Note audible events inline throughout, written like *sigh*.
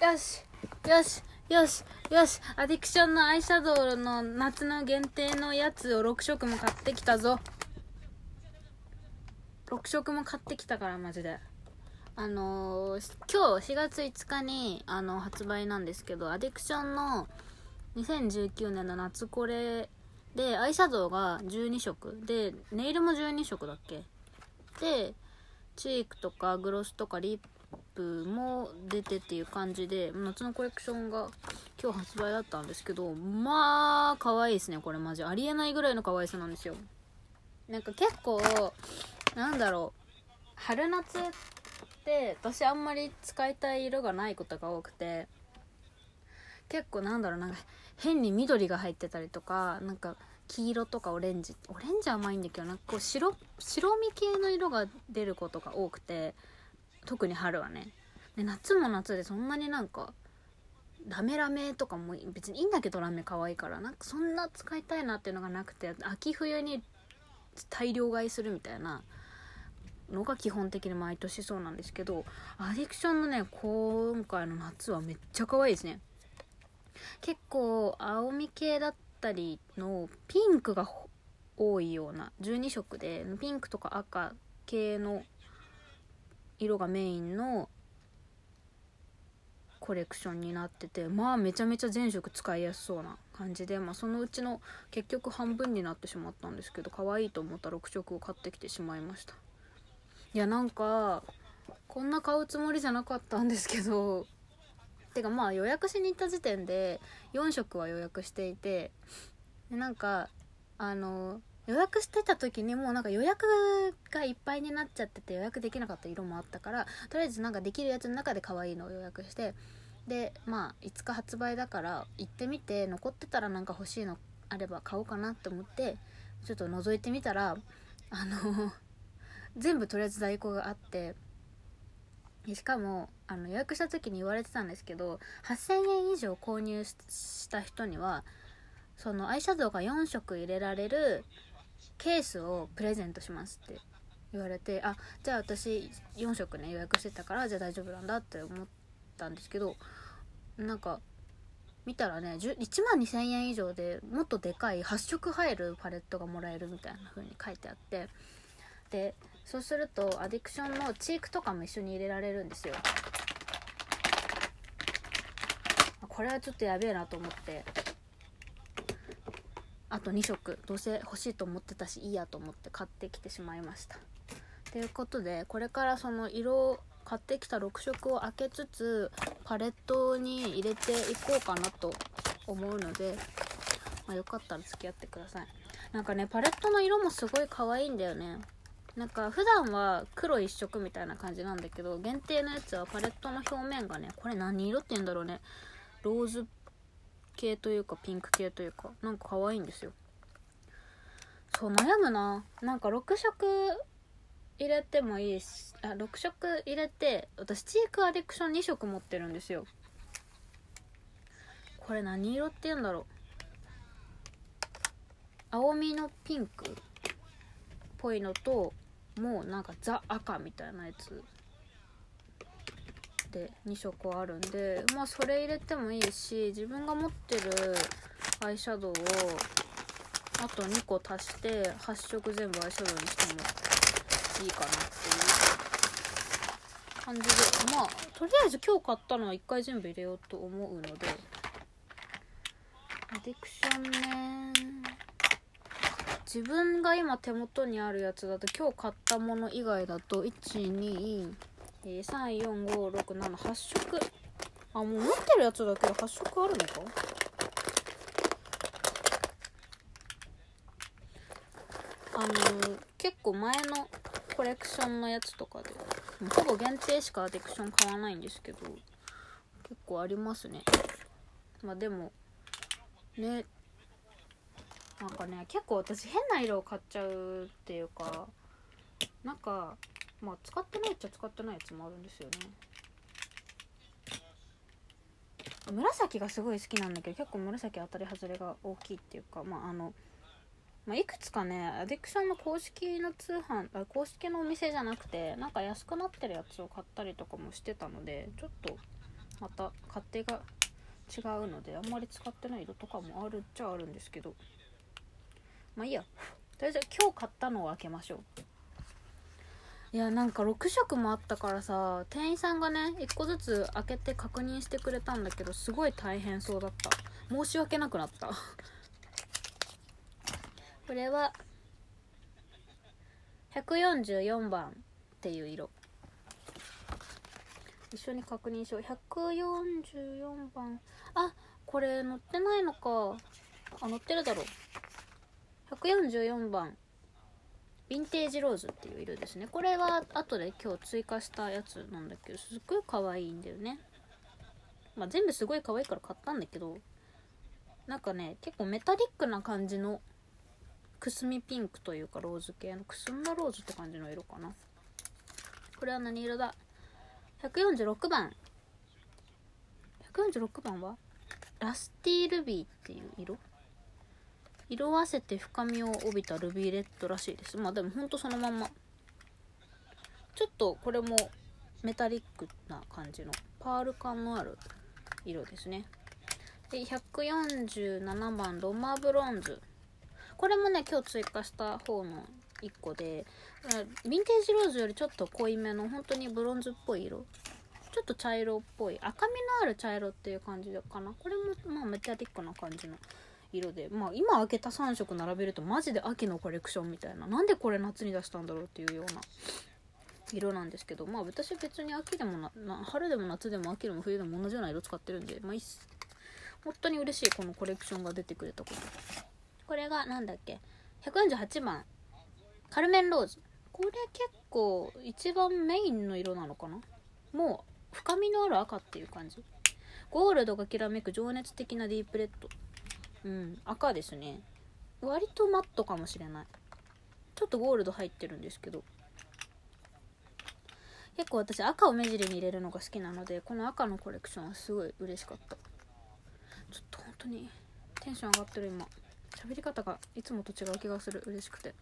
よしよしよしよし。アディクションのアイシャドウの夏の限定のやつを6色も買ってきたぞ。6色も買ってきたからマジで。あのー今日4月5日にあの発売なんですけどアディクションの2019年の夏これでアイシャドウが12色。でネイルも12色だっけ。でチークとかグロスとかリップも出てっていう感じで夏のコレクションが今日発売だったんですけどまあ可愛いですねこれマジ。ありえないぐらいの可愛さなんですよ。なんか結構なんだろう。春夏って私あんまり使いたい色がないことが多くて結構なんだろうなんか変に緑が入ってたりとかなんか黄色とかオレンジ。オレンジ甘いんだけどなんかこう白白み系の色が出ることが多くて特に春はね。で夏も夏でそんなになんかラメラメとかも別にいいんだけどラメ可愛いからなんかそんな使いたいなっていうのがなくて秋冬に大量買いするみたいなのが基本的に毎年そうなんですけどアディクションのね今回の夏はめっちゃ可愛いですね。結構青み系だったりのピンクが多いような12色でピンクとか赤系の色がメインのコレクションになっててまあめちゃめちゃ全色使いやすそうな感じで、まあ、そのうちの結局半分になってしまったんですけど可愛いと思った6色を買ってきてしまいました。いやなんかこんな買うつもりじゃなかったんですけど *laughs* てかまあ予約しに行った時点で4色は予約していてでなんかあの予約してた時にもうなんか予約がいっぱいになっちゃってて予約できなかった色もあったからとりあえずなんかできるやつの中で可愛いのを予約してでまあ5日発売だから行ってみて残ってたらなんか欲しいのあれば買おうかなって思ってちょっと覗いてみたらあの *laughs* 全部とりあえず在庫があってしかもあの予約した時に言われてたんですけど8000円以上購入した人にはそのアイシャドウが4色入れられるケースをプレゼントしますって言われてあじゃあ私4色ね予約してたからじゃあ大丈夫なんだって思ったんですけどなんか見たらね1万2000円以上でもっとでかい8色入るパレットがもらえるみたいな風に書いてあってでそうするとアディクションのチークとかも一緒に入れられるんですよ。これはちょっとやべえなと思ってあと2色どうせ欲しいと思ってたしいいやと思って買ってきてしまいました。ということでこれからその色を買ってきた6色を開けつつパレットに入れていこうかなと思うので、まあ、よかったら付き合ってください。なんかねパレットの色もすごい可愛いんだよね。なんか普段は黒一色みたいな感じなんだけど限定のやつはパレットの表面がねこれ何色って言うんだろうね。ローズっ系というかピンク系というかなんか可愛いんですよ。そう悩むな。なんか6色入れてもいいしあ6色入れて私チークアディクション2色持ってるんですよ。これ何色って言うんだろう。青みのピンクっぽいのともうなんかザ赤みたいなやつ。で2色あるんでまあそれ入れてもいいし自分が持ってるアイシャドウをあと2個足して8色全部アイシャドウにしてもいいかなっていう感じで。まあとりあえず今日買ったのは1回全部入れようと思うので。アディクションね。自分が今手元にあるやつだと今日買ったもの以外だと1 2 1234567 8色あもう持ってるやつだけで8色あるのか？あの結構前のコレクションのやつとかでほぼ限定しかアディクション買わないんですけど結構ありますね。まあでもねなんかね結構私変な色を買っちゃうっていうかなんかまあ使ってないっちゃ使ってないやつもあるんですよね。紫がすごい好きなんだけど結構紫当たり外れが大きいっていうかまああのまあ、いくつかねアディクションの公式の通販あ公式のお店じゃなくてなんか安くなってるやつを買ったりとかもしてたのでちょっとまた勝手が違うのであんまり使ってない色とかもあるっちゃあるんですけど。まあいいや。とりあえず今日買ったのを開けましょう。いやなんか6色もあったからさ店員さんがね1個ずつ開けて確認してくれたんだけどすごい大変そうだった。申し訳なくなった。*laughs* これは144番っていう色。一緒に確認しよう。144番。あこれ載ってないのか。あ載ってるだろう。144番ヴィンテージローズっていう色ですね。これは後で今日追加したやつなんだけどすっごい可愛いんだよね。まあ全部すごい可愛いから買ったんだけどなんかね結構メタリックな感じのくすみピンクというかローズ系。のくすんだローズって感じの色かな。これは何色だ？146番。146番はラスティールビーっていう色？色あせて深みを帯びたルビーレッドらしいです。まあでもほんとそのまんま。ちょっとこれもメタリックな感じのパール感のある色ですね。で147番ロマブロンズ。これもね今日追加した方の1個でヴィンテージローズよりちょっと濃いめの本当にブロンズっぽい色。ちょっと茶色っぽい。赤みのある茶色っていう感じかな。これもまあメタリックな感じの色で。まあ今開けた3色並べるとマジで秋のコレクションみたいな。なんでこれ夏に出したんだろうっていうような色なんですけど。まあ私別に秋でもな春でも夏でも秋でも冬でも同じような色使ってるんでまあいいっす。本当に嬉しいこのコレクションが出てくれたこと。これがなんだっけ？148番。カルメンローズ。これ結構一番メインの色なのかな？もう深みのある赤っていう感じ。ゴールドがきらめく情熱的なディープレッド。うん赤ですね。割とマットかもしれない。ちょっとゴールド入ってるんですけど。結構私赤を目尻に入れるのが好きなのでこの赤のコレクションはすごい嬉しかった。ちょっと本当にテンション上がってる今。喋り方がいつもと違う気がする。嬉しくて。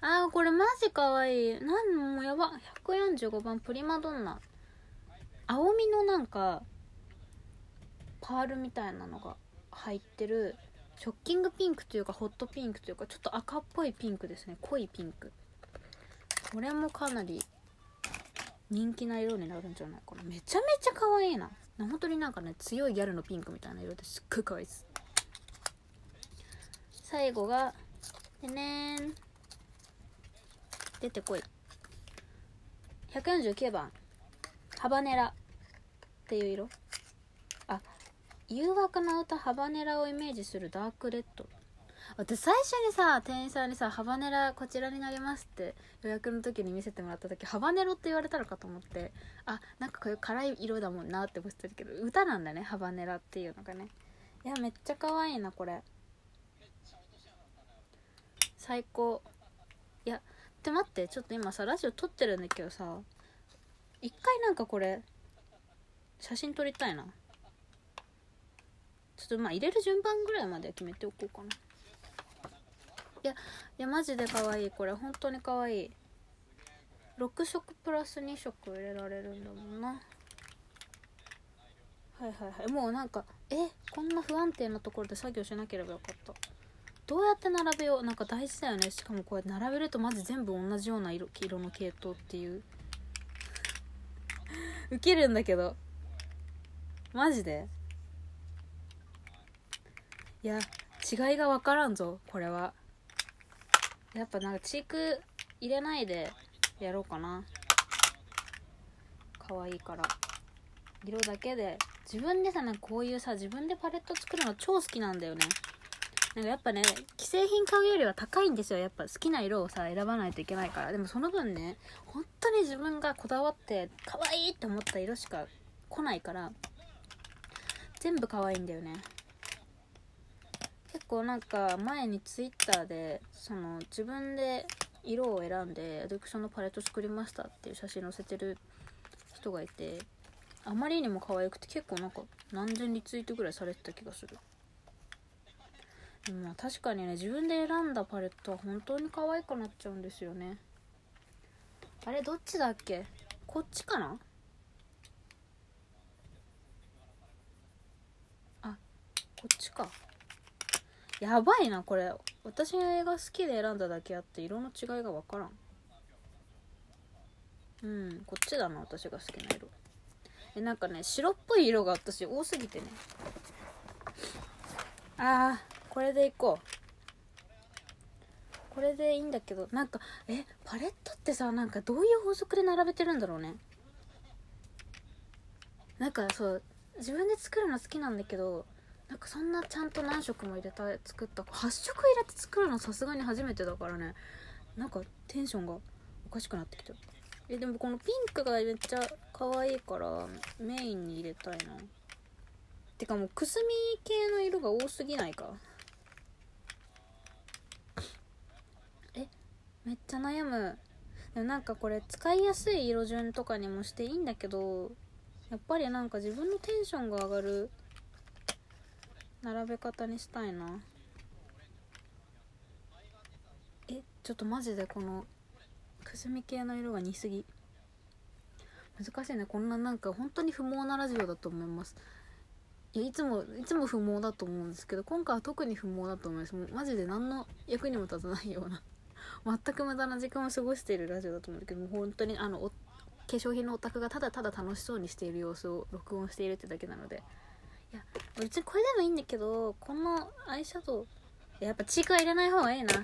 あーこれマジかわいい。なんもやば。145番プリマドンナ。青みのなんかパールみたいなのが。入ってるショッキングピンクというかホットピンクというかちょっと赤っぽいピンクですね。濃いピンクこれもかなり人気な色になるんじゃないかな。めちゃめちゃ可愛いな。本当になんかね強いギャルのピンクみたいな色ですっごい可愛いです。最後がでねーん。出てこい。149番。ハバネラっていう色。誘惑の歌ハバネラをイメージするダークレッド。私最初にさ店員さんにさ「ハバネラこちらになります」って予約の時に見せてもらった時ハバネロって言われたのかと思ってあなんかこういう辛い色だもんなって思ってたけど歌なんだねハバネラっていうのがね。いやめっちゃ可愛いなこれ。最高。いやって待ってちょっと今さラジオ撮ってるんだけどさ一回なんかこれ写真撮りたいな。ちょっとまあ入れる順番ぐらいまで決めておこうかな。いやいやマジで可愛いこれ本当に可愛い。6色プラス2色入れられるんだもんな。はいはいはい。もうなんかえ？こんな不安定なところで作業しなければよかった。どうやって並べよう？なんか大事だよね。しかもこうやって並べるとまず全部同じような色色の系統っていう。*laughs* ウケるんだけど。マジで？いや違いが分からんぞこれは。やっぱなんかチーク入れないでやろうかな。可愛いから。色だけで。自分でさなんかこういうさ自分でパレット作るの超好きなんだよね。なんかやっぱね既製品買うよりは高いんですよ。やっぱ好きな色をさ選ばないといけないから。でもその分ね本当に自分がこだわって可愛いって思った色しか来ないから全部可愛いんだよね。構なんか前にツイッターでその自分で色を選んでアディクションのパレット作りましたっていう写真載せてる人がいてあまりにも可愛くて結構なんか何千リツイートぐらいされてた気がする。でも確かにね自分で選んだパレットは本当に可愛くなっちゃうんですよね。あれどっちだっけ？こっちかな？あこっちか。やばいなこれ。私が好きで選んだだけあって色の違いが分からん。うんこっちだな私が好きな色。えなんかね白っぽい色が私多すぎてね。あーこれでいこう。これでいいんだけどなんかえパレットってさなんかどういう法則で並べてるんだろうね。なんかそう自分で作るの好きなんだけどなんかそんなちゃんと何色も入れた作った8色入れて作るのさすがに初めてだからね。なんかテンションがおかしくなってきてるえでもこのピンクがめっちゃ可愛いからメインに入れたいな。てかもうくすみ系の色が多すぎないか。えめっちゃ悩む。でもなんかこれ使いやすい色順とかにもしていいんだけどやっぱりなんか自分のテンションが上がる並べ方にしたいな。えちょっとマジでこのくすみ系の色が似すぎ。難しいね。こんななんか本当に不毛なラジオだと思います。いやいつもいつも不毛だと思うんですけど今回は特に不毛だと思います。もうマジで何の役にも立たないような全く無駄な時間を過ごしているラジオだと思うんだけどもう本当にあの化粧品のオタクがただただ楽しそうにしている様子を録音しているってだけなのでいや別にこれでもいいんだけどこのアイシャドウやっぱチークは入れない方がいいな。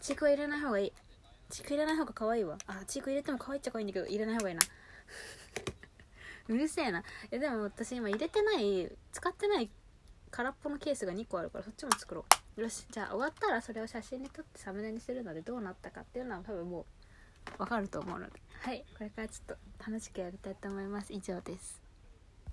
チークは入れない方がいい。チーク入れない方が可愛いわ。あチーク入れても可愛いっちゃ可愛いんだけど入れない方がいいな。*laughs* うるせえな。いやでも私今入れてない使ってない空っぽのケースが2個あるからそっちも作ろう。よしじゃあ終わったらそれを写真に撮ってサムネにするのでどうなったかっていうのは多分もうわかると思うので。はいこれからちょっと楽しくやりたいと思います。以上です。